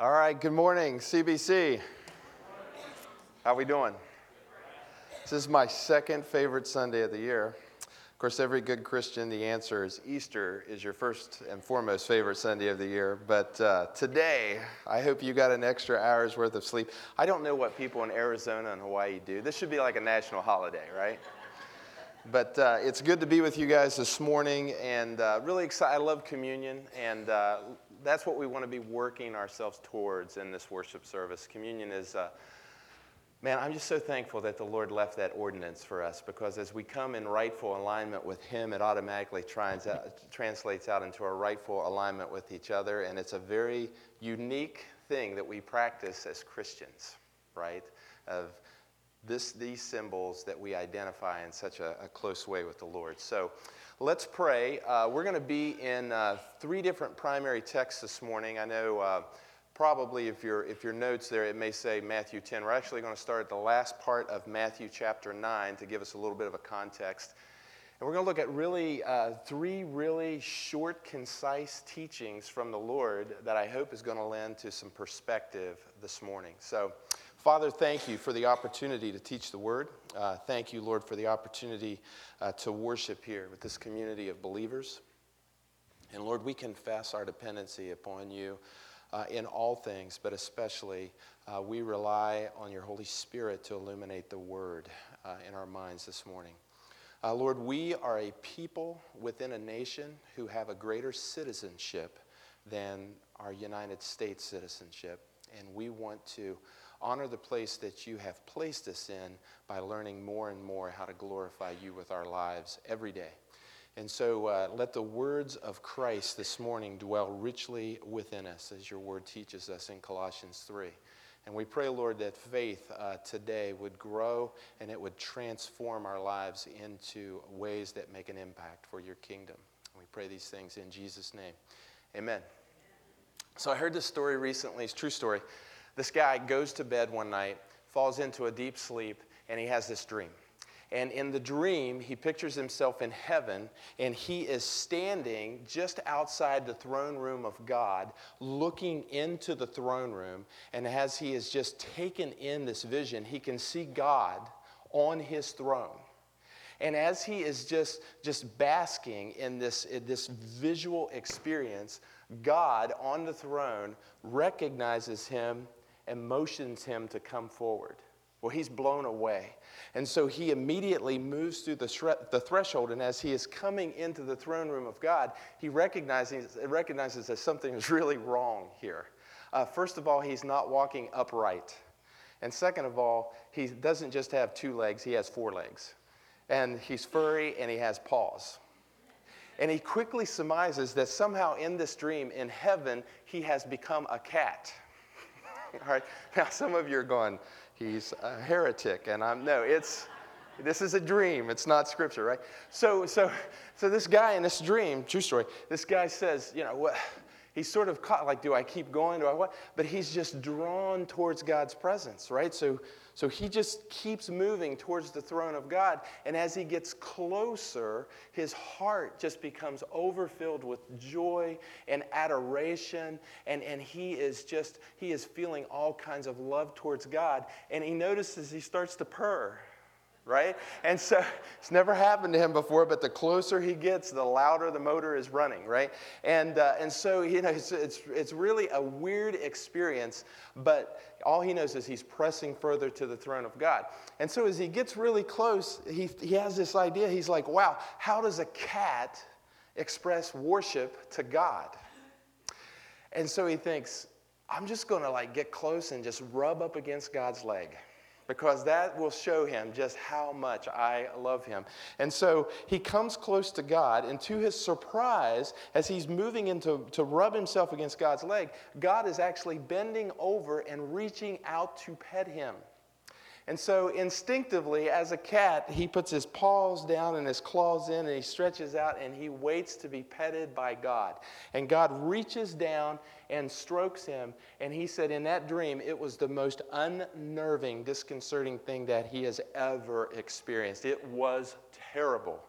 All right, good morning, CBC. How are we doing? This is my second favorite Sunday of the year. Of course, every good Christian, the answer is Easter is your first and foremost favorite Sunday of the year. But uh, today, I hope you got an extra hour's worth of sleep. I don't know what people in Arizona and Hawaii do. This should be like a national holiday, right? But uh, it's good to be with you guys this morning, and uh, really excited. I love communion, and uh, that's what we want to be working ourselves towards in this worship service. Communion is, uh, man, I'm just so thankful that the Lord left that ordinance for us because as we come in rightful alignment with Him, it automatically trans- translates out into a rightful alignment with each other, and it's a very unique thing that we practice as Christians, right? Of this, these symbols that we identify in such a, a close way with the Lord. So let's pray. Uh, we're going to be in uh, three different primary texts this morning. I know uh, probably if, your if your notes there, it may say Matthew 10. We're actually going to start at the last part of Matthew chapter 9 to give us a little bit of a context. And we're going to look at really uh, three really short, concise teachings from the Lord that I hope is going to lend to some perspective this morning. So, Father, thank you for the opportunity to teach the word. Uh, thank you, Lord, for the opportunity uh, to worship here with this community of believers. And Lord, we confess our dependency upon you uh, in all things, but especially uh, we rely on your Holy Spirit to illuminate the word uh, in our minds this morning. Uh, Lord, we are a people within a nation who have a greater citizenship than our United States citizenship, and we want to honor the place that you have placed us in by learning more and more how to glorify you with our lives every day. And so uh, let the words of Christ this morning dwell richly within us, as your word teaches us in Colossians 3. And we pray, Lord, that faith uh, today would grow and it would transform our lives into ways that make an impact for your kingdom. And we pray these things in Jesus' name. Amen. So I heard this story recently, it's a true story. This guy goes to bed one night, falls into a deep sleep, and he has this dream. And in the dream, he pictures himself in heaven, and he is standing just outside the throne room of God, looking into the throne room. And as he is just taken in this vision, he can see God on his throne. And as he is just, just basking in this, in this visual experience, God on the throne recognizes him and motions him to come forward. Well, he's blown away. And so he immediately moves through the, the threshold, and as he is coming into the throne room of God, he recognizes, recognizes that something is really wrong here. Uh, first of all, he's not walking upright. And second of all, he doesn't just have two legs, he has four legs. And he's furry and he has paws. And he quickly surmises that somehow in this dream, in heaven, he has become a cat. All right. Now, some of you are going, he's a heretic. And I'm, no, it's, this is a dream. It's not scripture, right? So, so, so this guy in this dream, true story, this guy says, you know, what? He's sort of caught, like, do I keep going? Do I what? But he's just drawn towards God's presence, right? So, so he just keeps moving towards the throne of God. And as he gets closer, his heart just becomes overfilled with joy and adoration. And, and he is just, he is feeling all kinds of love towards God. And he notices he starts to purr right? And so it's never happened to him before, but the closer he gets, the louder the motor is running, right? And, uh, and so, you know, it's, it's, it's really a weird experience, but all he knows is he's pressing further to the throne of God. And so as he gets really close, he, he has this idea. He's like, wow, how does a cat express worship to God? And so he thinks, I'm just going to like get close and just rub up against God's leg because that will show him just how much I love him. And so he comes close to God, and to his surprise, as he's moving into to rub himself against God's leg, God is actually bending over and reaching out to pet him. And so, instinctively, as a cat, he puts his paws down and his claws in, and he stretches out and he waits to be petted by God. And God reaches down and strokes him. And he said, in that dream, it was the most unnerving, disconcerting thing that he has ever experienced. It was terrible.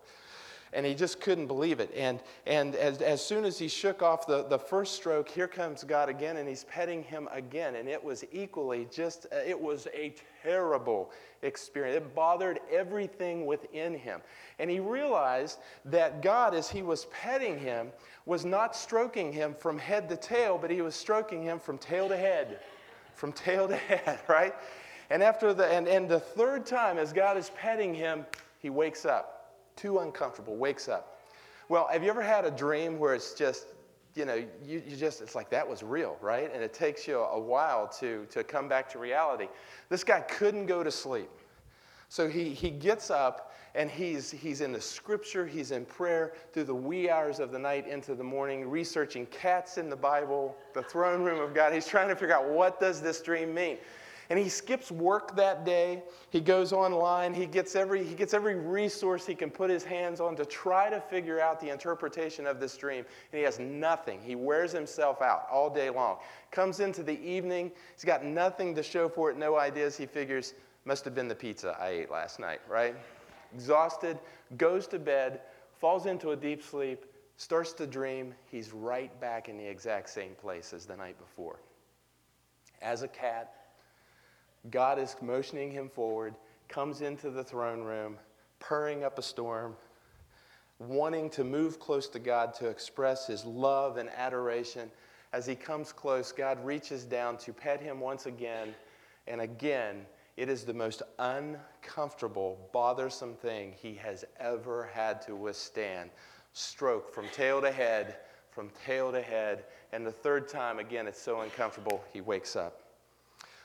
And he just couldn't believe it. And, and as, as soon as he shook off the, the first stroke, here comes God again, and he's petting him again. And it was equally just, uh, it was a terrible experience. It bothered everything within him. And he realized that God, as he was petting him, was not stroking him from head to tail, but he was stroking him from tail to head. From tail to head, right? And after the and, and the third time, as God is petting him, he wakes up. Too uncomfortable, wakes up. Well, have you ever had a dream where it's just, you know, you, you just, it's like that was real, right? And it takes you a while to, to come back to reality. This guy couldn't go to sleep. So he, he gets up and he's, he's in the scripture, he's in prayer through the wee hours of the night into the morning, researching cats in the Bible, the throne room of God. He's trying to figure out what does this dream mean. And he skips work that day. He goes online. He gets, every, he gets every resource he can put his hands on to try to figure out the interpretation of this dream. And he has nothing. He wears himself out all day long. Comes into the evening. He's got nothing to show for it, no ideas. He figures, must have been the pizza I ate last night, right? Exhausted, goes to bed, falls into a deep sleep, starts to dream. He's right back in the exact same place as the night before. As a cat, God is motioning him forward, comes into the throne room, purring up a storm, wanting to move close to God to express his love and adoration. As he comes close, God reaches down to pet him once again. And again, it is the most uncomfortable, bothersome thing he has ever had to withstand. Stroke from tail to head, from tail to head. And the third time, again, it's so uncomfortable, he wakes up.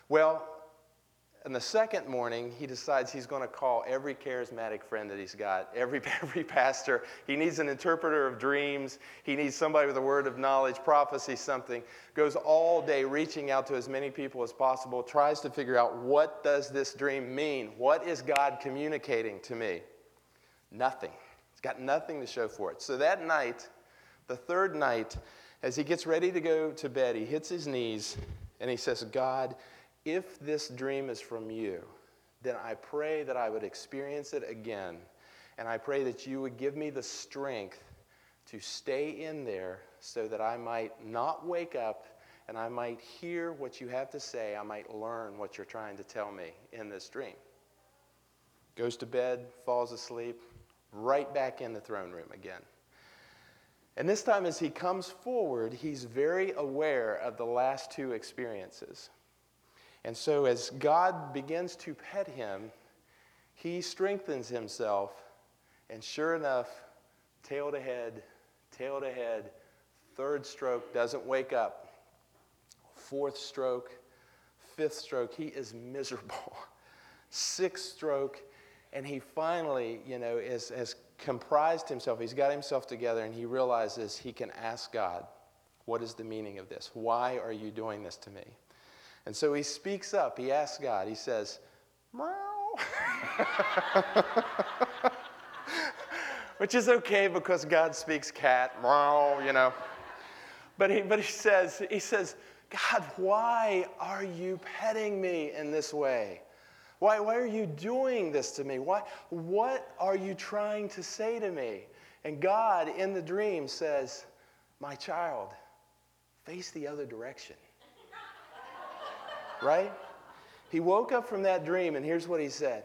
Well, and the second morning, he decides he's going to call every charismatic friend that he's got, every, every pastor. He needs an interpreter of dreams. He needs somebody with a word of knowledge, prophecy, something. Goes all day reaching out to as many people as possible, tries to figure out what does this dream mean? What is God communicating to me? Nothing. He's got nothing to show for it. So that night, the third night, as he gets ready to go to bed, he hits his knees and he says, God, if this dream is from you, then I pray that I would experience it again. And I pray that you would give me the strength to stay in there so that I might not wake up and I might hear what you have to say. I might learn what you're trying to tell me in this dream. Goes to bed, falls asleep, right back in the throne room again. And this time, as he comes forward, he's very aware of the last two experiences. And so, as God begins to pet him, he strengthens himself. And sure enough, tail to head, tail to head, third stroke, doesn't wake up. Fourth stroke, fifth stroke, he is miserable. Sixth stroke, and he finally, you know, has comprised himself. He's got himself together, and he realizes he can ask God, What is the meaning of this? Why are you doing this to me? And so he speaks up. He asks God, he says, Meow. Which is okay because God speaks cat, meow, you know. But he, but he says, he says, God, why are you petting me in this way? Why, why are you doing this to me? Why, what are you trying to say to me? And God in the dream says, My child, face the other direction right? He woke up from that dream, and here's what he said.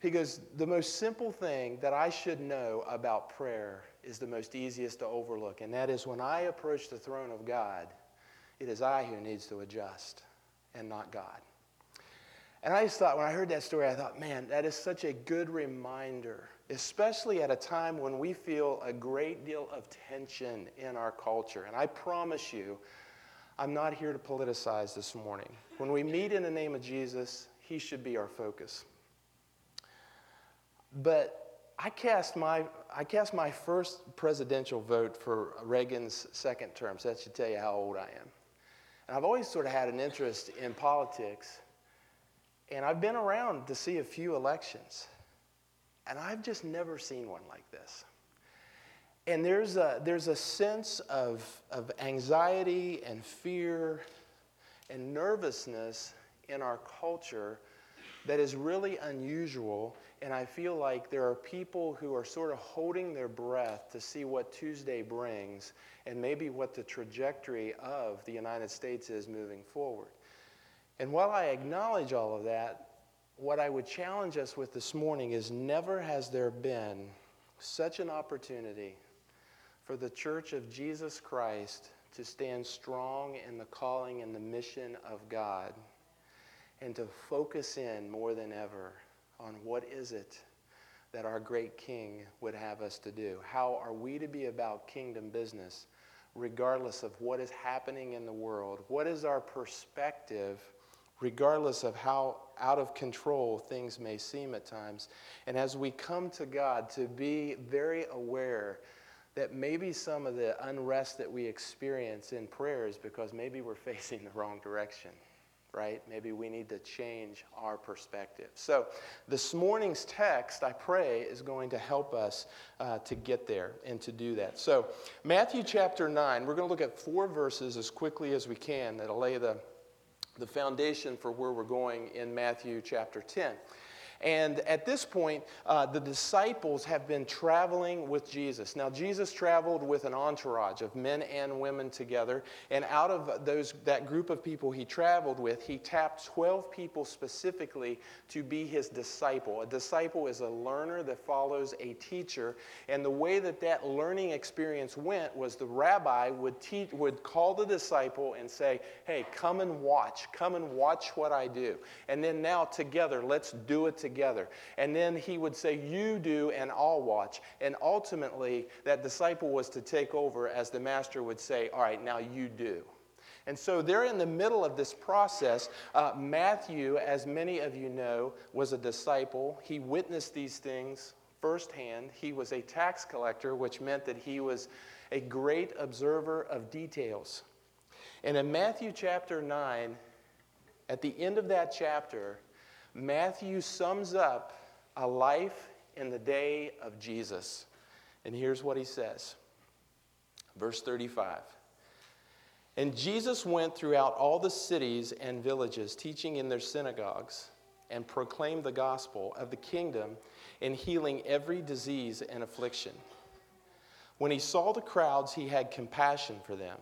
He goes, The most simple thing that I should know about prayer is the most easiest to overlook, and that is when I approach the throne of God, it is I who needs to adjust and not God. And I just thought, when I heard that story, I thought, man, that is such a good reminder, especially at a time when we feel a great deal of tension in our culture. And I promise you, I'm not here to politicize this morning. When we meet in the name of Jesus, he should be our focus. But I cast my, I cast my first presidential vote for Reagan's second term, so that should tell you how old I am. And I've always sort of had an interest in politics, and I've been around to see a few elections, and I've just never seen one like this. And there's a, there's a sense of, of anxiety and fear and nervousness in our culture that is really unusual. And I feel like there are people who are sort of holding their breath to see what Tuesday brings and maybe what the trajectory of the United States is moving forward. And while I acknowledge all of that, what I would challenge us with this morning is never has there been such an opportunity for the church of Jesus Christ to stand strong in the calling and the mission of God and to focus in more than ever on what is it that our great king would have us to do. How are we to be about kingdom business regardless of what is happening in the world? What is our perspective regardless of how out of control things may seem at times? And as we come to God, to be very aware that maybe some of the unrest that we experience in prayer is because maybe we're facing the wrong direction, right? Maybe we need to change our perspective. So, this morning's text, I pray, is going to help us uh, to get there and to do that. So, Matthew chapter 9, we're going to look at four verses as quickly as we can that'll lay the, the foundation for where we're going in Matthew chapter 10. And at this point, uh, the disciples have been traveling with Jesus. Now, Jesus traveled with an entourage of men and women together. And out of those, that group of people he traveled with, he tapped 12 people specifically to be his disciple. A disciple is a learner that follows a teacher. And the way that that learning experience went was the rabbi would, teach, would call the disciple and say, Hey, come and watch. Come and watch what I do. And then now, together, let's do it together together. And then he would say, You do, and I'll watch. And ultimately, that disciple was to take over as the master would say, All right, now you do. And so they're in the middle of this process. Uh, Matthew, as many of you know, was a disciple. He witnessed these things firsthand. He was a tax collector, which meant that he was a great observer of details. And in Matthew chapter 9, at the end of that chapter, Matthew sums up a life in the day of Jesus. And here's what he says Verse 35. And Jesus went throughout all the cities and villages, teaching in their synagogues, and proclaimed the gospel of the kingdom and healing every disease and affliction. When he saw the crowds, he had compassion for them,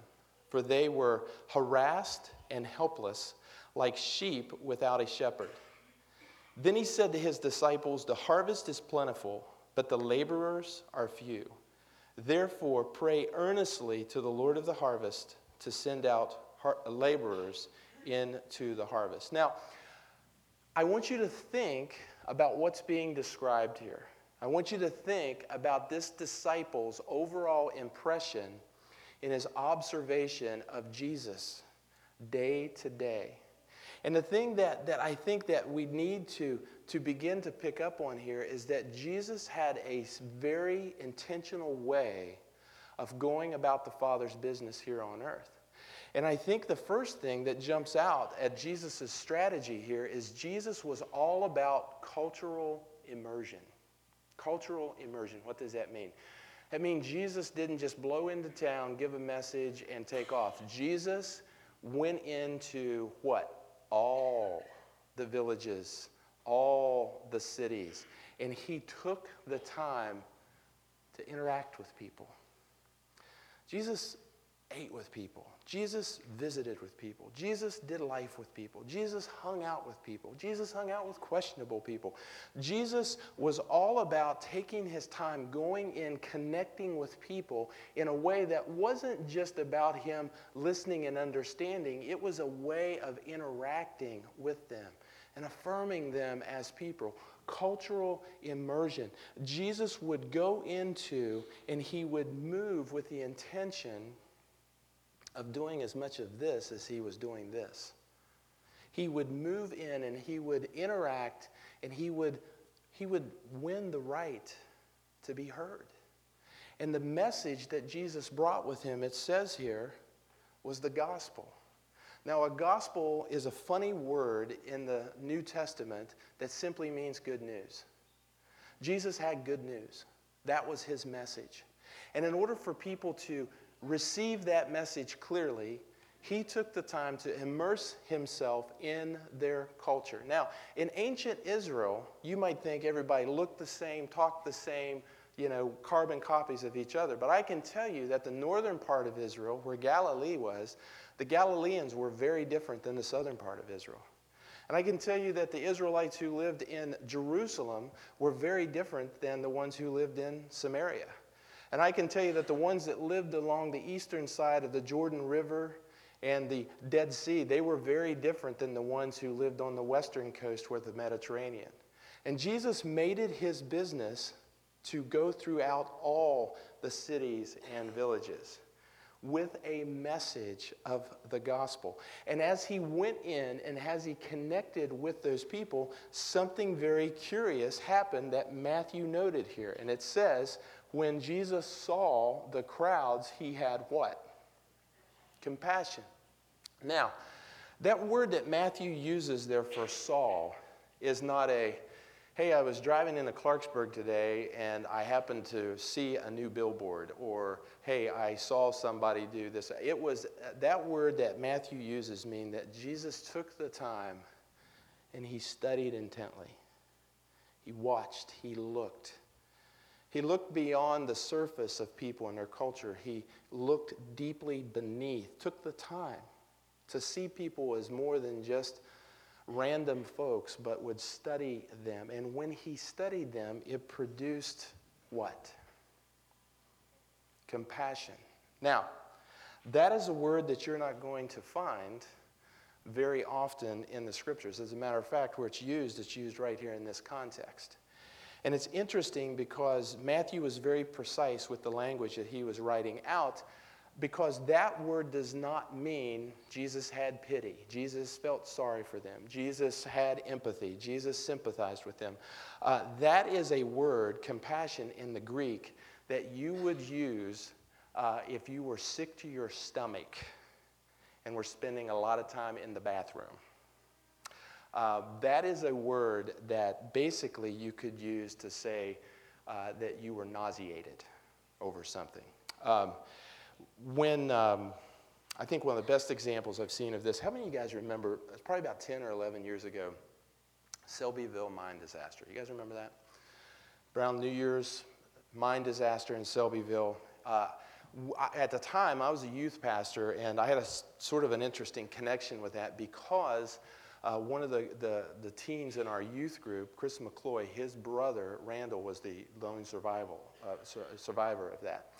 for they were harassed and helpless, like sheep without a shepherd. Then he said to his disciples, The harvest is plentiful, but the laborers are few. Therefore, pray earnestly to the Lord of the harvest to send out laborers into the harvest. Now, I want you to think about what's being described here. I want you to think about this disciple's overall impression in his observation of Jesus day to day. And the thing that, that I think that we need to, to begin to pick up on here is that Jesus had a very intentional way of going about the Father's business here on earth. And I think the first thing that jumps out at Jesus' strategy here is Jesus was all about cultural immersion. Cultural immersion, what does that mean? That means Jesus didn't just blow into town, give a message, and take off. Jesus went into what? All the villages, all the cities. And he took the time to interact with people. Jesus ate with people. Jesus visited with people. Jesus did life with people. Jesus hung out with people. Jesus hung out with questionable people. Jesus was all about taking his time, going in, connecting with people in a way that wasn't just about him listening and understanding, it was a way of interacting with them and affirming them as people. Cultural immersion. Jesus would go into and he would move with the intention of doing as much of this as he was doing this. He would move in and he would interact and he would, he would win the right to be heard. And the message that Jesus brought with him, it says here, was the gospel. Now, a gospel is a funny word in the New Testament that simply means good news. Jesus had good news, that was his message. And in order for people to receive that message clearly, he took the time to immerse himself in their culture. Now, in ancient Israel, you might think everybody looked the same, talked the same, you know, carbon copies of each other. But I can tell you that the northern part of Israel, where Galilee was, the Galileans were very different than the southern part of Israel. And I can tell you that the Israelites who lived in Jerusalem were very different than the ones who lived in Samaria. And I can tell you that the ones that lived along the eastern side of the Jordan River and the Dead Sea, they were very different than the ones who lived on the western coast where the Mediterranean. And Jesus made it his business to go throughout all the cities and villages with a message of the gospel. And as he went in and as he connected with those people, something very curious happened that Matthew noted here. And it says, when Jesus saw the crowds, he had what? Compassion. Now, that word that Matthew uses there for Saul is not a, hey, I was driving into Clarksburg today and I happened to see a new billboard, or hey, I saw somebody do this. It was that word that Matthew uses mean that Jesus took the time and he studied intently. He watched, he looked. He looked beyond the surface of people and their culture. He looked deeply beneath, took the time to see people as more than just random folks, but would study them. And when he studied them, it produced what? Compassion. Now, that is a word that you're not going to find very often in the scriptures. As a matter of fact, where it's used, it's used right here in this context. And it's interesting because Matthew was very precise with the language that he was writing out because that word does not mean Jesus had pity. Jesus felt sorry for them. Jesus had empathy. Jesus sympathized with them. Uh, that is a word, compassion, in the Greek that you would use uh, if you were sick to your stomach and were spending a lot of time in the bathroom. Uh, that is a word that basically you could use to say uh, that you were nauseated over something. Um, when um, I think one of the best examples I've seen of this, how many of you guys remember, it's probably about 10 or 11 years ago, Selbyville mine disaster. You guys remember that? Brown New Year's mine disaster in Selbyville. Uh, at the time, I was a youth pastor, and I had a sort of an interesting connection with that because uh, one of the, the, the, teens in our youth group, Chris McCloy, his brother, Randal, was the lone survival, uh, survivor of that.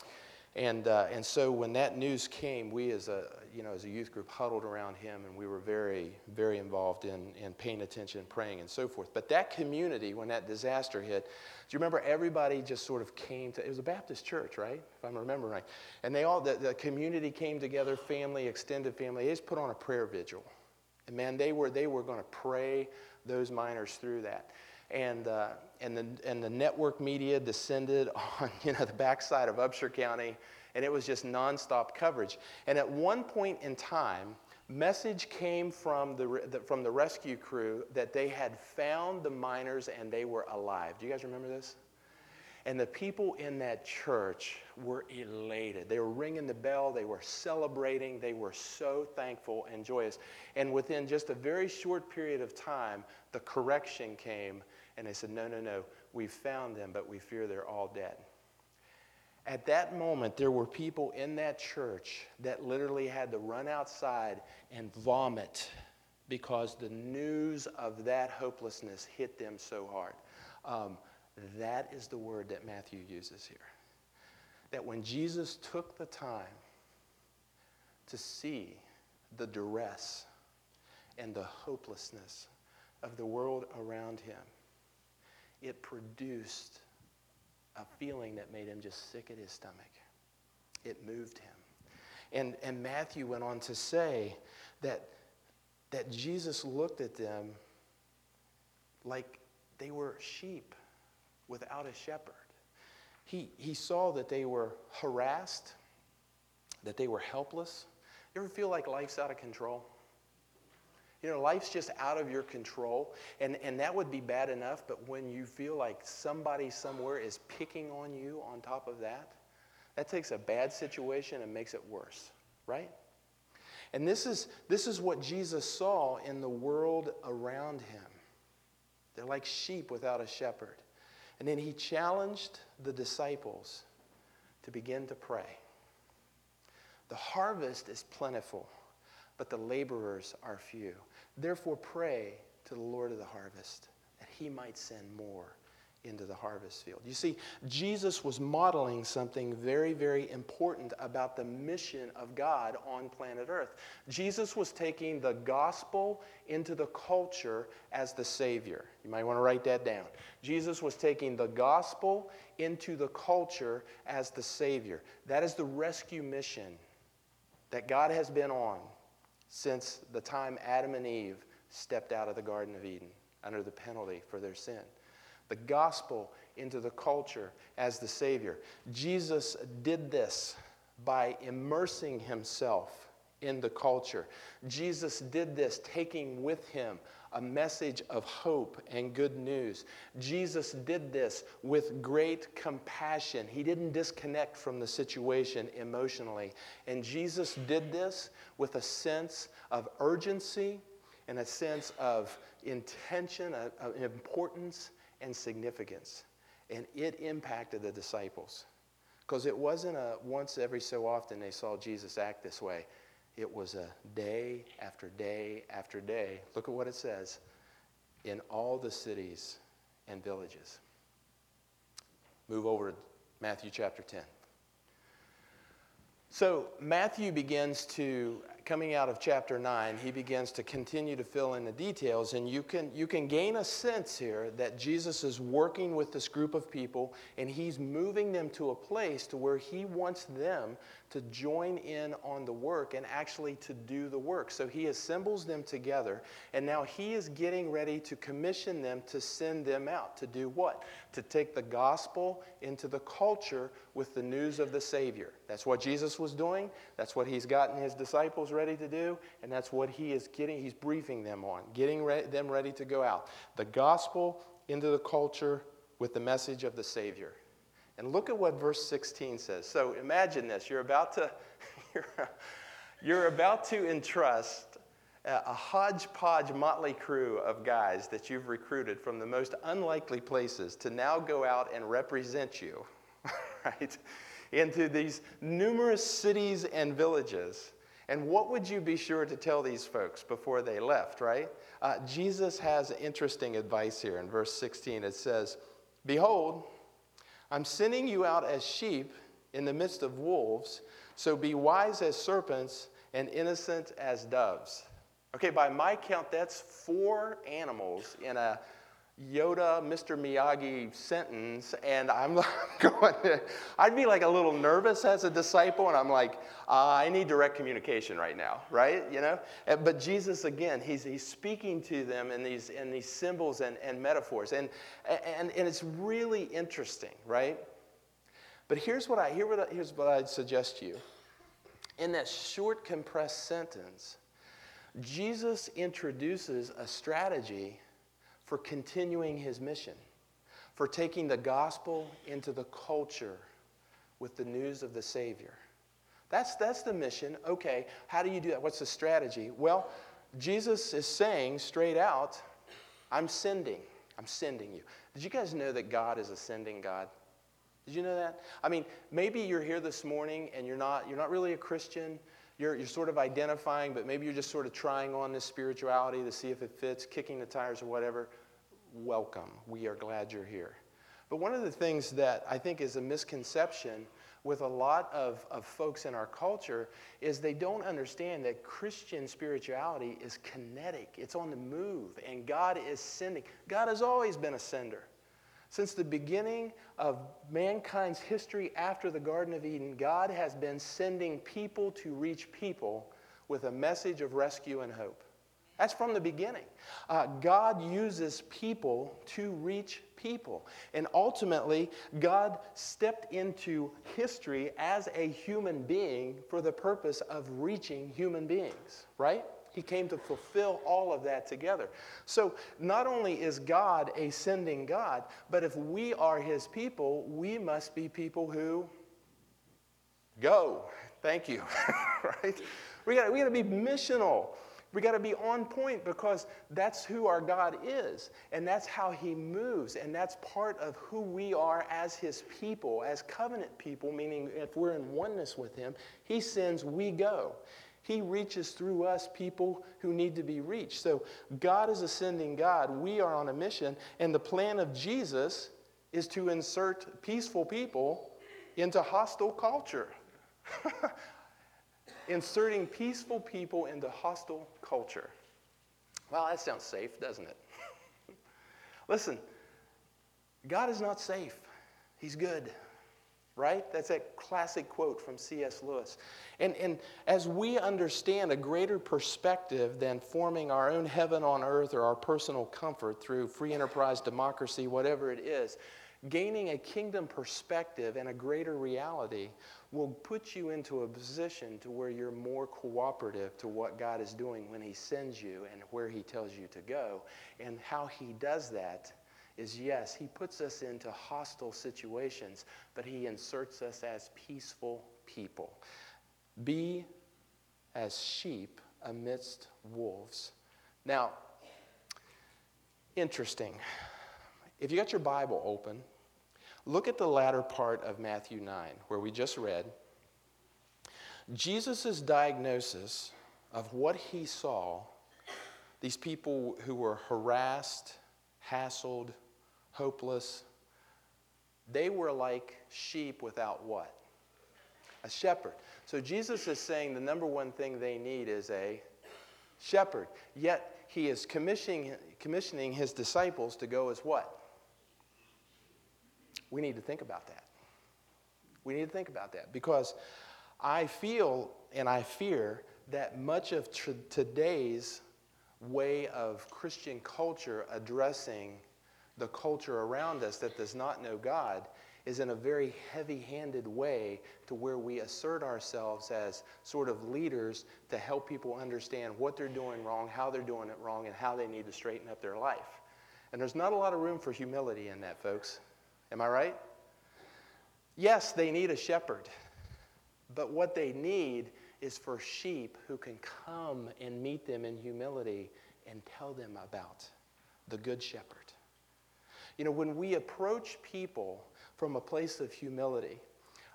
And, uh, and so when that news came, we as a, you know, as a youth group huddled around him and we were very, very involved in, in paying attention, praying, and so forth. But that community, when that disaster hit, do you remember everybody just sort of came to, it was a Baptist church, right? If I'm remembering right. And they all, the, the community came together, family, extended family, they just put on a prayer vigil. And man, they were, they were going to pray those miners through that and, uh, and, the, and the network media descended on you know, the backside of Upshur County, and it was just nonstop coverage. And at one point in time, message came from the, the, from the rescue crew that they had found the miners and they were alive. Do you guys remember this? And the people in that church were elated. They were ringing the bell, they were celebrating, they were so thankful and joyous. And within just a very short period of time, the correction came and they said, No, no, no, we found them, but we fear they're all dead. At that moment, there were people in that church that literally had to run outside and vomit because the news of that hopelessness hit them so hard. Um, that is the word that Matthew uses here. That when Jesus took the time to see the duress and the hopelessness of the world around him, it produced a feeling that made him just sick at his stomach. It moved him. And, and Matthew went on to say that, that Jesus looked at them like they were sheep without a shepherd. He, he saw that they were harassed, that they were helpless. You ever feel like life's out of control? You know, life's just out of your control, and, and that would be bad enough, but when you feel like somebody somewhere is picking on you on top of that, that takes a bad situation and makes it worse, right? And this is, this is what Jesus saw in the world around him. They're like sheep without a shepherd. And then he challenged the disciples to begin to pray. The harvest is plentiful, but the laborers are few. Therefore, pray to the Lord of the harvest that he might send more into the harvest field. You see, Jesus was modeling something very, very important about the mission of God on planet Earth. Jesus was taking the gospel into the culture as the Savior. You might want to write that down. Jesus was taking the gospel into the culture as the Savior. That is the rescue mission that God has been on since the time Adam and Eve stepped out of the Garden of Eden under the penalty for their sin the gospel into the culture as the Savior. Jesus did this by immersing himself in the culture. Jesus did this taking with him a message of hope and good news. Jesus did this with great compassion. He didn't disconnect from the situation emotionally. And Jesus did this with a sense of urgency and a sense of intention, of importance, and significance. And it impacted the disciples. Because it wasn't a once every so often they saw Jesus act this way. It was a day after day after day. Look at what it says in all the cities and villages. Move over to Matthew chapter 10. So Matthew begins to, coming out of chapter 9, he begins to continue to fill in the details. And you can, you can gain a sense here that Jesus is working with this group of people and he's moving them to a place to where he wants them to join in on the work and actually to do the work. So he assembles them together, and now he is getting ready to commission them to send them out to do what? To take the gospel into the culture with the news of the Savior. That's what Jesus was doing. That's what he's gotten his disciples ready to do, and that's what he is getting, he's briefing them on, getting re- them ready to go out. The gospel into the culture with the message of the Savior. And look at what verse 16 says. So imagine this. You're about to, you're, you're about to entrust a hodgepodge motley crew of guys that you've recruited from the most unlikely places to now go out and represent you, right? Into these numerous cities and villages. And what would you be sure to tell these folks before they left, right? Uh, Jesus has interesting advice here in verse 16. It says, Behold, I'm sending you out as sheep in the midst of wolves, so be wise as serpents and innocent as doves. Okay, by my count, that's four animals in a Yoda, Mr. Miyagi sentence, and I'm going I'd be like a little nervous as a disciple, and I'm like, uh, I need direct communication right now, right? You know? But Jesus, again, he's, he's speaking to them in these, in these symbols and, and metaphors, and, and, and it's really interesting, right? But here's what, I, here what I, here's what I'd suggest to you. In that short, compressed sentence, Jesus introduces a strategy for continuing his mission, for taking the gospel into the culture with the news of the Savior. That's, that's the mission. Okay, how do you do that? What's the strategy? Well, Jesus is saying straight out, I'm sending. I'm sending you. Did you guys know that God is a sending God? Did you know that? I mean, maybe you're here this morning and you're not, you're not really a Christian you're, you're sort of identifying, but maybe you're just sort of trying on this spirituality to see if it fits, kicking the tires or whatever. Welcome. We are glad you're here. But one of the things that I think is a misconception with a lot of, of folks in our culture is they don't understand that Christian spirituality is kinetic, it's on the move, and God is sending. God has always been a sender. Since the beginning of mankind's history after the Garden of Eden, God has been sending people to reach people with a message of rescue and hope. That's from the beginning. Uh, God uses people to reach people. And ultimately, God stepped into history as a human being for the purpose of reaching human beings, right? He came to fulfill all of that together. So, not only is God a sending God, but if we are His people, we must be people who go Thank you. right? We got we to be missional. We got to be on point because that's who our God is, and that's how He moves, and that's part of who we are as His people, as covenant people, meaning if we're in oneness with Him, He sends, we go. He reaches through us people who need to be reached. So God is ascending God. We are on a mission, and the plan of Jesus is to insert peaceful people into hostile culture. inserting peaceful people into hostile culture. Well, that sounds safe, doesn't it? Listen, God is not safe, He's good. Right? That's that classic quote from C.S. Lewis. And, and as we understand a greater perspective than forming our own heaven on earth or our personal comfort through free enterprise democracy, whatever it is, gaining a kingdom perspective and a greater reality will put you into a position to where you're more cooperative to what God is doing when he sends you and where he tells you to go. And how he does that is yes, he puts us into hostile situations, but he inserts us as peaceful people. Be as sheep amidst wolves. Now, interesting. If you got your Bible open, Look at the latter part of Matthew 9, where we just read. Jesus' diagnosis of what he saw these people who were harassed, hassled, hopeless, they were like sheep without what? A shepherd. So Jesus is saying the number one thing they need is a shepherd. Yet he is commissioning, commissioning his disciples to go as what? We need to think about that. We need to think about that because I feel and I fear that much of today's way of Christian culture addressing the culture around us that does not know God is in a very heavy handed way to where we assert ourselves as sort of leaders to help people understand what they're doing wrong, how they're doing it wrong, and how they need to straighten up their life. And there's not a lot of room for humility in that, folks. Am I right? Yes, they need a shepherd, but what they need is for sheep who can come and meet them in humility and tell them about the Good Shepherd. You know, when we approach people from a place of humility,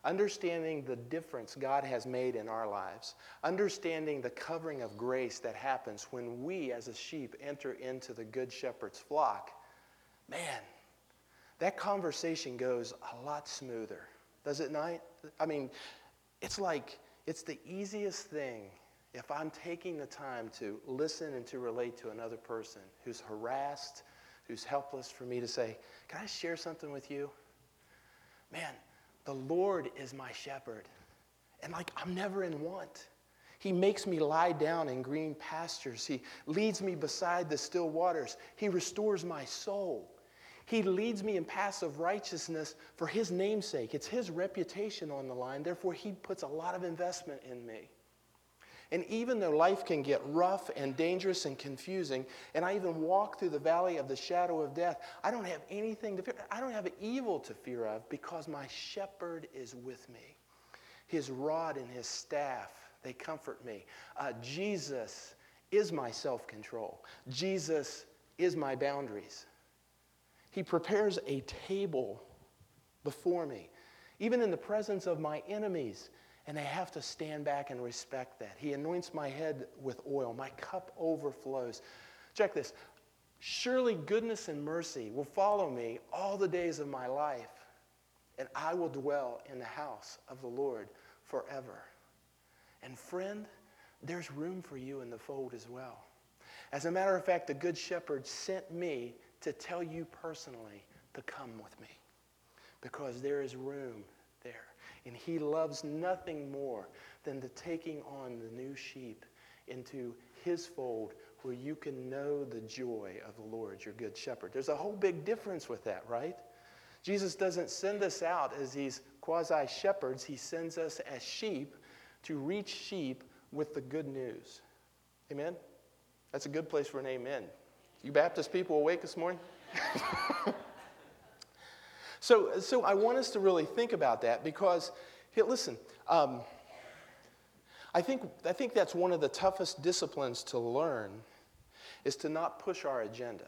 understanding the difference God has made in our lives, understanding the covering of grace that happens when we as a sheep enter into the Good Shepherd's flock, man, that conversation goes a lot smoother, does it not? I mean, it's like it's the easiest thing if I'm taking the time to listen and to relate to another person who's harassed, who's helpless, for me to say, Can I share something with you? Man, the Lord is my shepherd. And like, I'm never in want. He makes me lie down in green pastures. He leads me beside the still waters. He restores my soul. He leads me in paths of righteousness for his namesake. It's his reputation on the line. Therefore, he puts a lot of investment in me. And even though life can get rough and dangerous and confusing, and I even walk through the valley of the shadow of death, I don't have anything to fear. I don't have evil to fear of because my shepherd is with me. His rod and his staff, they comfort me. Uh, Jesus is my self control, Jesus is my boundaries. He prepares a table before me, even in the presence of my enemies. And I have to stand back and respect that. He anoints my head with oil, my cup overflows. Check this. Surely goodness and mercy will follow me all the days of my life, and I will dwell in the house of the Lord forever. And friend, there's room for you in the fold as well. As a matter of fact, the Good Shepherd sent me to tell you personally to come with me because there is room he loves nothing more than the taking on the new sheep into his fold where you can know the joy of the Lord, your good shepherd. There's a whole big difference with that, right? Jesus doesn't send us out as these quasi shepherds, he sends us as sheep to reach sheep with the good news. Amen? That's a good place for an amen. You Baptist people awake this morning? so, so I want us to really think about that because, here, listen, um, I think, I think that's one of the toughest disciplines to learn is to not push our agenda.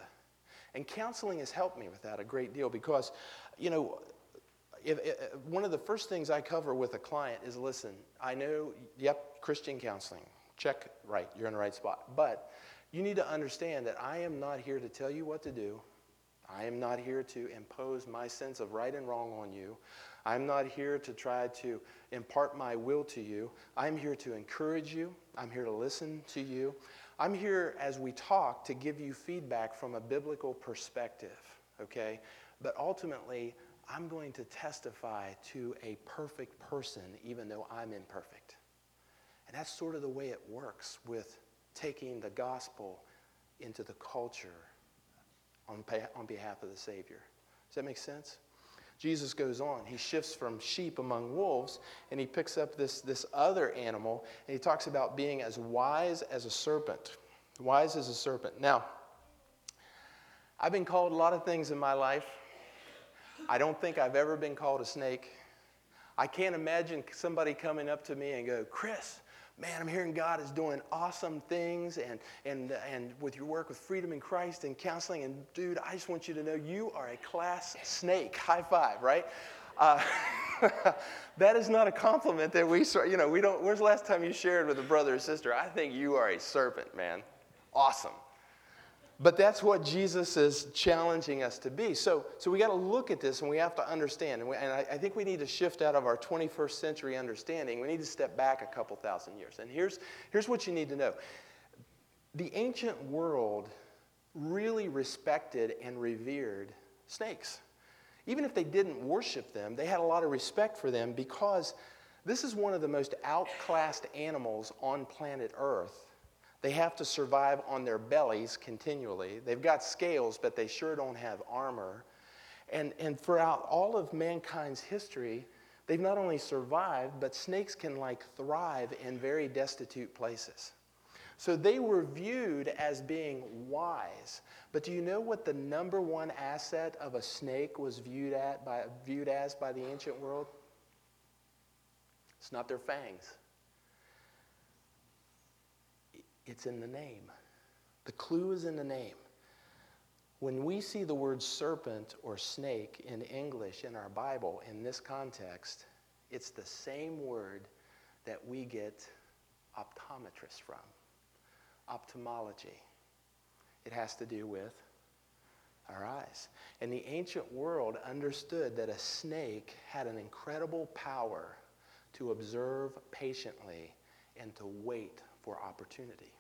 And counseling has helped me with that a great deal because, you know, if, if, one of the first things I cover with a client is listen, I know, yep, Christian counseling, check, right, you're in the right spot. But you need to understand that I am not here to tell you what to do. I am not here to impose my sense of right and wrong on you. I'm not here to try to impart my will to you. I'm here to encourage you. I'm here to listen to you. I'm here as we talk to give you feedback from a biblical perspective, okay? But ultimately, I'm going to testify to a perfect person, even though I'm imperfect. And that's sort of the way it works with taking the gospel into the culture on, on behalf of the Savior. Does that make sense? Jesus goes on. He shifts from sheep among wolves and he picks up this, this other animal and he talks about being as wise as a serpent. Wise as a serpent. Now, I've been called a lot of things in my life. I don't think I've ever been called a snake. I can't imagine somebody coming up to me and go, Chris, man, I'm hearing God is doing awesome things and, and, and with your work with Freedom in Christ and counseling. And dude, I just want you to know you are a class snake. High five, right? Uh, that is not a compliment that we, you know, we don't, where's the last time you shared with a brother or sister? I think you are a serpent, man. Awesome. But that's what Jesus is challenging us to be. So, so we got to look at this and we have to understand. And, we, and I, I, think we need to shift out of our 21st century understanding. We need to step back a couple thousand years. And here's, here's what you need to know the ancient world really respected and revered snakes. Even if they didn't worship them, they had a lot of respect for them because this is one of the most outclassed animals on planet Earth they have to survive on their bellies continually. They've got scales, but they sure don't have armor. And, and throughout all of mankind's history, they've not only survived, but snakes can like thrive in very destitute places. So they were viewed as being wise. But do you know what the number one asset of a snake was viewed, at by, viewed as by the ancient world? It's not their fangs. It's in the name. The clue is in the name. When we see the word serpent or snake in English in our Bible in this context, it's the same word that we get optometrist from ophthalmology. It has to do with our eyes. And the ancient world understood that a snake had an incredible power to observe patiently and to wait for opportunity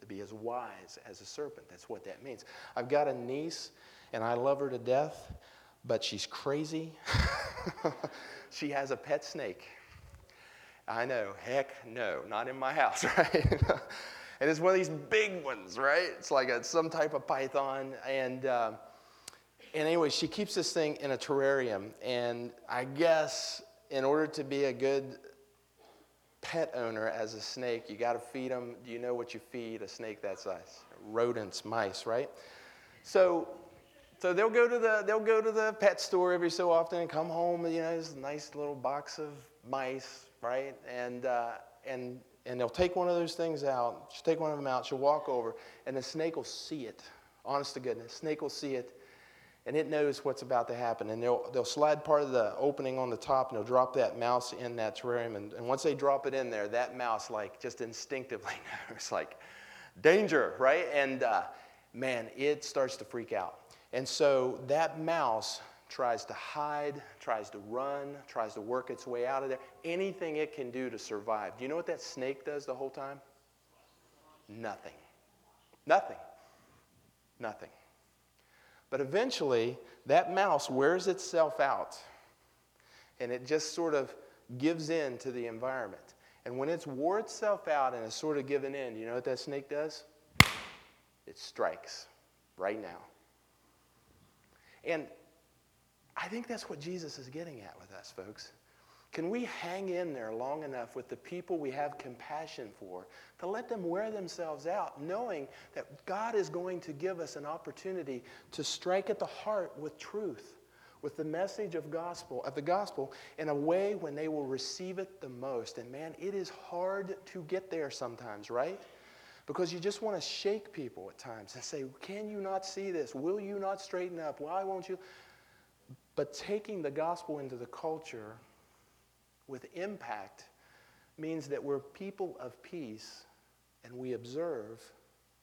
to be as wise as a serpent. That's what that means. I've got a niece, and I love her to death, but she's crazy. she has a pet snake. I know, heck no, not in my house, right? and it's one of these big ones, right? It's like a, some type of python. And, uh, and anyway, she keeps this thing in a terrarium. And I guess in order to be a good pet owner as a snake, you got to feed them. Do you know what you feed a snake that size? Rodents, mice, right? So, so they'll go to the they'll go to the pet store every so often and come home. You know, this nice little box of mice, right? And uh, and and they'll take one of those things out. She'll take one of them out. She'll walk over, and the snake will see it. Honest to goodness, snake will see it, and it knows what's about to happen. And they'll, they'll slide part of the opening on the top and they'll drop that mouse in that terrarium. And, and once they drop it in there, that mouse, like, just instinctively knows, like, danger, right? And uh, man, it starts to freak out. And so that mouse tries to hide, tries to run, tries to work its way out of there. Anything it can do to survive. Do you know what that snake does the whole time? Nothing. Nothing. Nothing. But eventually, that mouse wears itself out and it just sort of gives in to the environment. And when it's wore itself out and it's sort of given in, you know what that snake does? It strikes right now. And I think that's what Jesus is getting at with us, folks. Can we hang in there long enough with the people we have compassion for to let them wear themselves out, knowing that God is going to give us an opportunity to strike at the heart with truth, with the message of gospel of the gospel in a way when they will receive it the most. And man, it is hard to get there sometimes, right? Because you just want to shake people at times and say, Can you not see this? Will you not straighten up? Why won't you? But taking the gospel into the culture with impact means that we're people of peace and we observe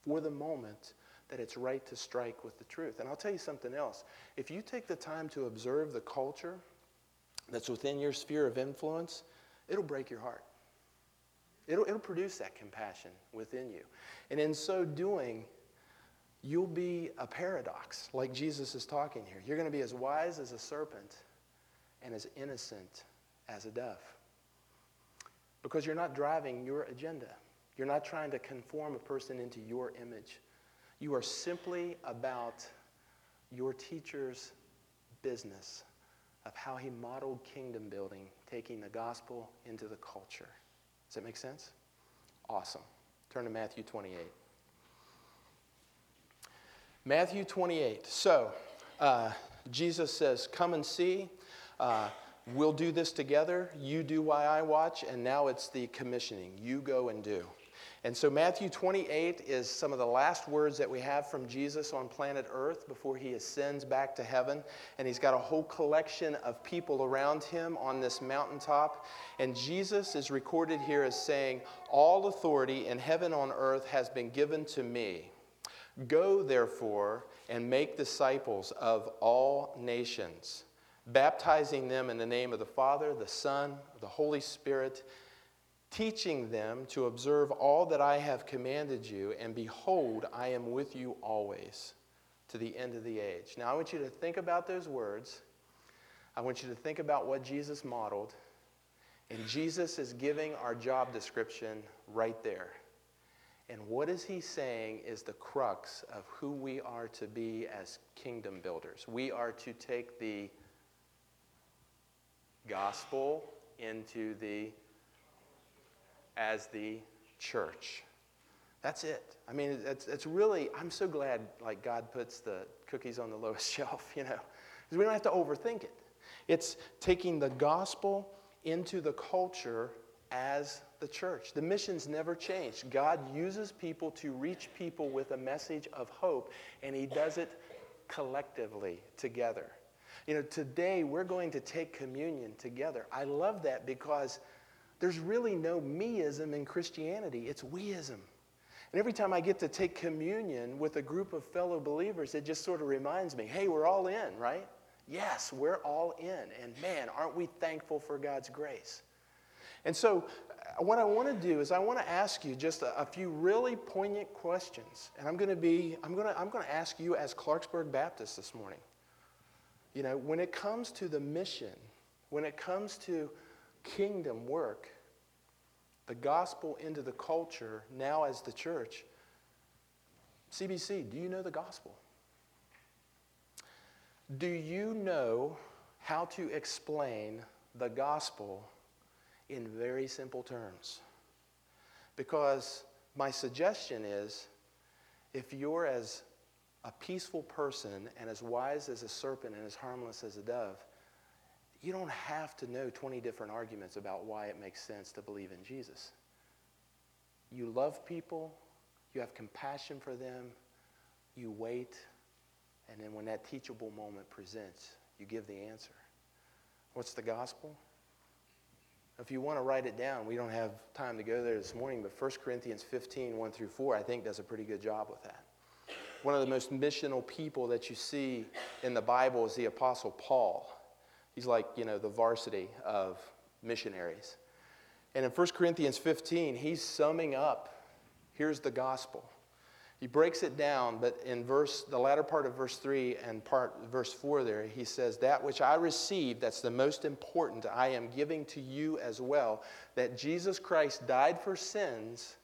for the moment that it's right to strike with the truth. And I'll tell you something else. If you take the time to observe the culture that's within your sphere of influence, it'll break your heart. It'll, it'll produce that compassion within you. And in so doing, you'll be a paradox, like Jesus is talking here. You're going to be as wise as a serpent and as innocent as a dove. Because you're not driving your agenda. You're not trying to conform a person into your image. You are simply about your teacher's business of how he modeled kingdom building, taking the gospel into the culture. Does that make sense? Awesome. Turn to Matthew 28. Matthew 28. So, uh, Jesus says, Come and see. Uh, we'll do this together. You do while I watch. And now it's the commissioning. You go and do. And so, Matthew 28 is some of the last words that we have from Jesus on planet Earth before he ascends back to heaven. And he's got a whole collection of people around him on this mountaintop. And Jesus is recorded here as saying, All authority in heaven on earth has been given to me. Go, therefore, and make disciples of all nations, baptizing them in the name of the Father, the Son, the Holy Spirit teaching them to observe all that I have commanded you, and behold, I am with you always to the end of the age. Now, I want you to think about those words. I want you to think about what Jesus modeled. And Jesus is giving our job description right there. And what is he saying is the crux of who we are to be as kingdom builders. We are to take the gospel into the as the church. That's it. I mean, it's, it's really, I'm so glad like God puts the cookies on the lowest shelf, you know, because we don't have to overthink it. It's taking the gospel into the culture as the church. The mission's never changed. God uses people to reach people with a message of hope, and He does it collectively together. You know, today we're going to take communion together. I love that because there's really no meism in Christianity, it's weism. And every time I get to take communion with a group of fellow believers, it just sort of reminds me hey, we're all in, right? Yes, we're all in. And man, aren't we thankful for God's grace? And so, uh, what I want to do is I want to ask you just a, a few really poignant questions. And I'm going to be, I'm going to, I'm going to ask you as Clarksburg Baptist this morning. You know, when it comes to the mission, when it comes to kingdom work, the gospel into the culture now as the church. CBC, do you know the gospel? Do you know how to explain the gospel in very simple terms? Because my suggestion is if you're as a peaceful person and as wise as a serpent and as harmless as a dove, you don't have to know 20 different arguments about why it makes sense to believe in Jesus. You love people, you have compassion for them, you wait, and then when that teachable moment presents, you give the answer. What's the gospel? If you want to write it down, we don't have time to go there this morning, but 1 Corinthians 15, 1 through 4, I think does a pretty good job with that. One of the most missional people that you see in the Bible is the Apostle Paul. He's like, you know, the varsity of missionaries. And in 1 Corinthians 15, he's summing up here's the gospel. He breaks it down, but in verse the latter part of verse 3 and part verse 4 there, he says, That which I received, that's the most important, I am giving to you as well, that Jesus Christ died for sins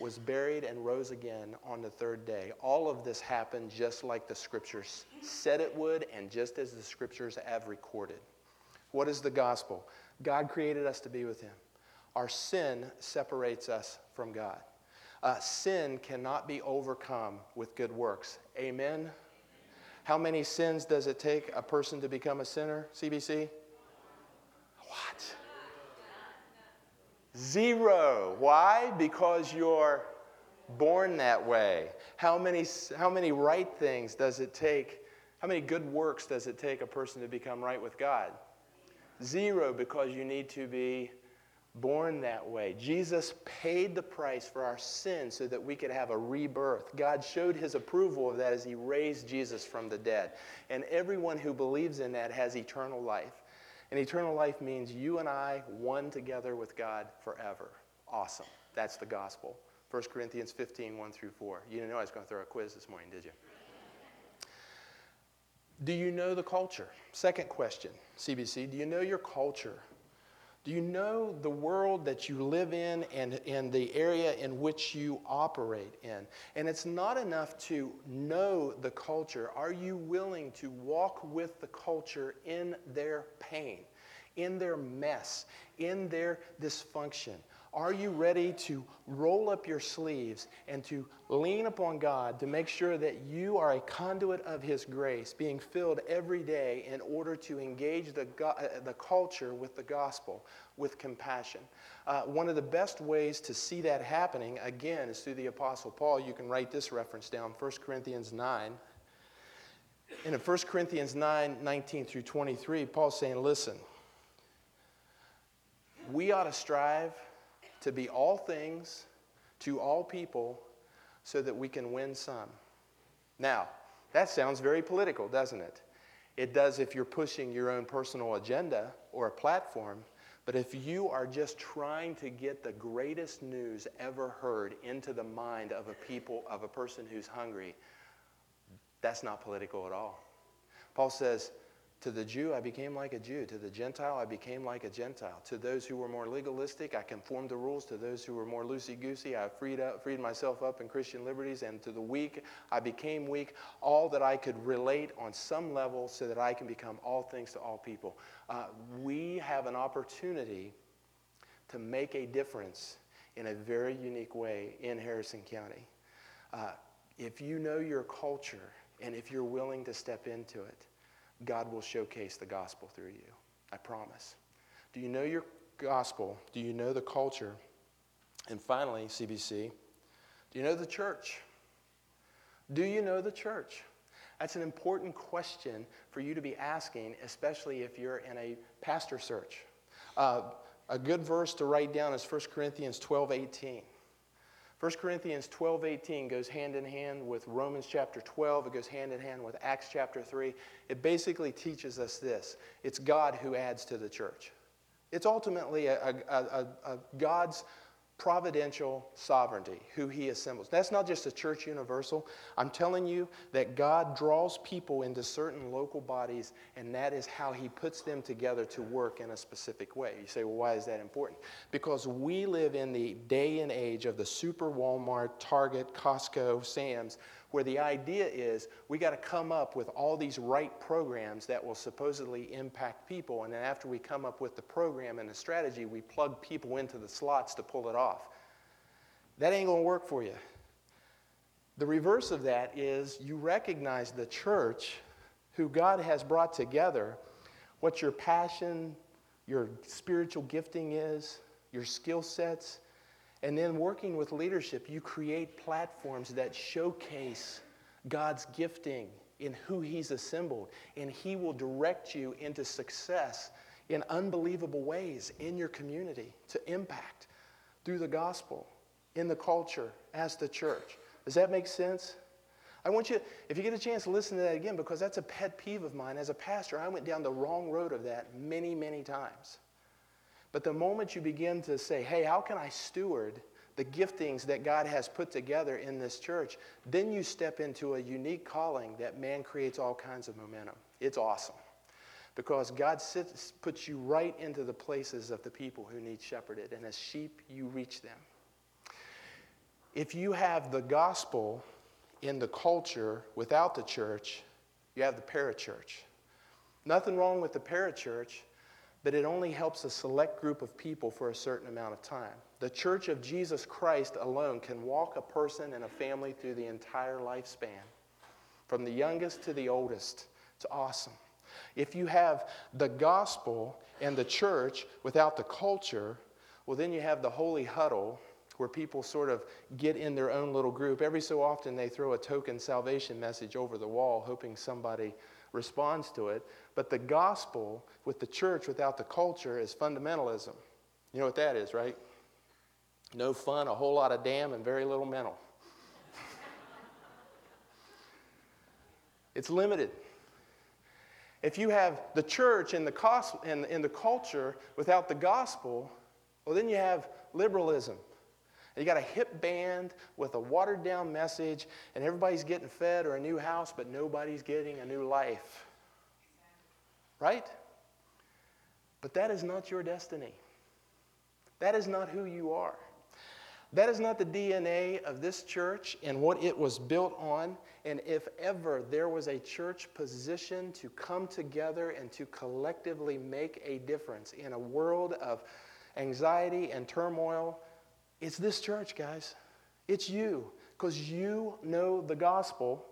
was buried and rose again on the third day. All of this happened just like the scriptures said it would and just as the scriptures have recorded. What is the gospel? God created us to be with Him. Our sin separates us from God. Uh, sin cannot be overcome with good works. Amen? How many sins does it take a person to become a sinner, CBC? What? Zero. Why? Because you're born that way. How many, how many right things does it take? How many good works does it take a person to become right with God? Zero, because you need to be born that way. Jesus paid the price for our sins so that we could have a rebirth. God showed his approval of that as he raised Jesus from the dead. And everyone who believes in that has eternal life. And eternal life means you and I one together with God forever. Awesome. That's the gospel. 1 Corinthians 15, 1 through 4. You didn't know I was going to throw a quiz this morning, did you? Do you know the culture? Second question, CBC. Do you know your culture? Do you know the world that you live in and, and the area in which you operate in? And it's not enough to know the culture. Are you willing to walk with the culture in their pain, in their mess, in their dysfunction? Are you ready to roll up your sleeves and to lean upon God to make sure that you are a conduit of His grace, being filled every day in order to engage the, uh, the culture with the gospel, with compassion? Uh, one of the best ways to see that happening, again, is through the Apostle Paul. You can write this reference down 1 Corinthians 9. And in 1 Corinthians 9 19 through 23, Paul's saying, Listen, we ought to strive to be all things to all people so that we can win some. Now, that sounds very political, doesn't it? It does if you're pushing your own personal agenda or a platform. But if you are just trying to get the greatest news ever heard into the mind of a people, of a person who's hungry, that's not political at all. Paul says, to the Jew, I became like a Jew. To the Gentile, I became like a Gentile. To those who were more legalistic, I conformed the rules. To those who were more loosey goosey, I freed, up, freed myself up in Christian liberties. And to the weak, I became weak. All that I could relate on some level so that I can become all things to all people. Uh, we have an opportunity to make a difference in a very unique way in Harrison County. Uh, if you know your culture and if you're willing to step into it, God will showcase the gospel through you. I promise. Do you know your gospel? Do you know the culture? And finally, CBC, do you know the church? Do you know the church? That's an important question for you to be asking, especially if you're in a pastor search. Uh, a good verse to write down is 1 Corinthians 12 18. 1 Corinthians 12, 18 goes hand in hand with Romans chapter 12. It goes hand in hand with Acts chapter 3. It basically teaches us this it's God who adds to the church. It's ultimately a, a, a, a God's providential sovereignty, who he assembles. That's not just a church universal. I'm telling you that God draws people into certain local bodies, and that is how he puts them together to work in a specific way. You say, well, why is that important? Because we live in the day and age of the super Walmart, Target, Costco, Sam's, where the idea is we got to come up with all these right programs that will supposedly impact people. And then after we come up with the program and the strategy, we plug people into the slots to pull it off. That ain't going to work for you. The reverse of that is you recognize the church who God has brought together, what your passion, your spiritual gifting is, your skill sets, and then working with leadership, you create platforms that showcase God's gifting in who He's assembled, and He will direct you into success in unbelievable ways in your community to impact through the gospel, in the culture, as the church. Does that make sense? I want you, if you get a chance, to listen to that again because that's a pet peeve of mine. As a pastor, I went down the wrong road of that many, many times. But the moment you begin to say, hey, how can I steward the giftings that God has put together in this church, then you step into a unique calling that man creates all kinds of momentum. It's awesome. Because God sits, puts you right into the places of the people who need shepherded, and as sheep, you reach them. If you have the gospel in the culture without the church, you have the parachurch. Nothing wrong with the parachurch, but it only helps a select group of people for a certain amount of time. The church of Jesus Christ alone can walk a person and a family through the entire lifespan. from the youngest to the oldest. It's awesome. If you have the gospel and the church without the culture, well, then you have the holy huddle where people sort of get in their own little group. Every so often, they throw a token salvation message over the wall, hoping somebody responds to it. But the gospel with the church without the culture is fundamentalism. You know what that is, right? No fun, a whole lot of damn, and very little mental. it's limited. If you have the church and the, cos- and, and the culture without the gospel, well, then you have liberalism. You got a hip band with a watered down message, and everybody's getting fed or a new house, but nobody's getting a new life. Right? But that is not your destiny. That is not who you are. That is not the DNA of this church and what it was built on. And if ever there was a church position to come together and to collectively make a difference in a world of anxiety and turmoil, it's this church, guys. It's you, because you know the gospel.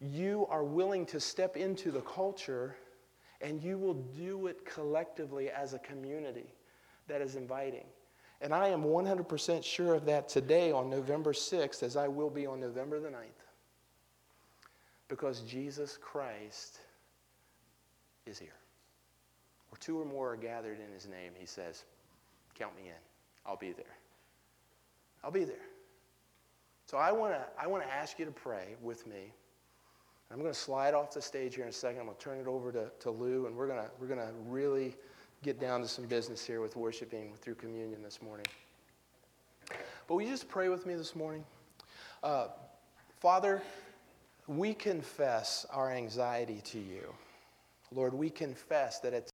You are willing to step into the culture, and you will do it collectively as a community that is inviting. And I am 100% sure of that today on November 6th, as I will be on November the 9th. Because Jesus Christ is here. Where two or more are gathered in his name, he says, Count me in. I'll be there. I'll be there. So I want to I want to ask you to pray with me. I'm going to slide off the stage here in a second. I'm going to turn it over to, to Lou, and we're going to, we're going to really get down to some business here with worshiping through communion this morning. But will you just pray with me this morning? Uh, Father, we confess our anxiety to you. Lord, we confess that at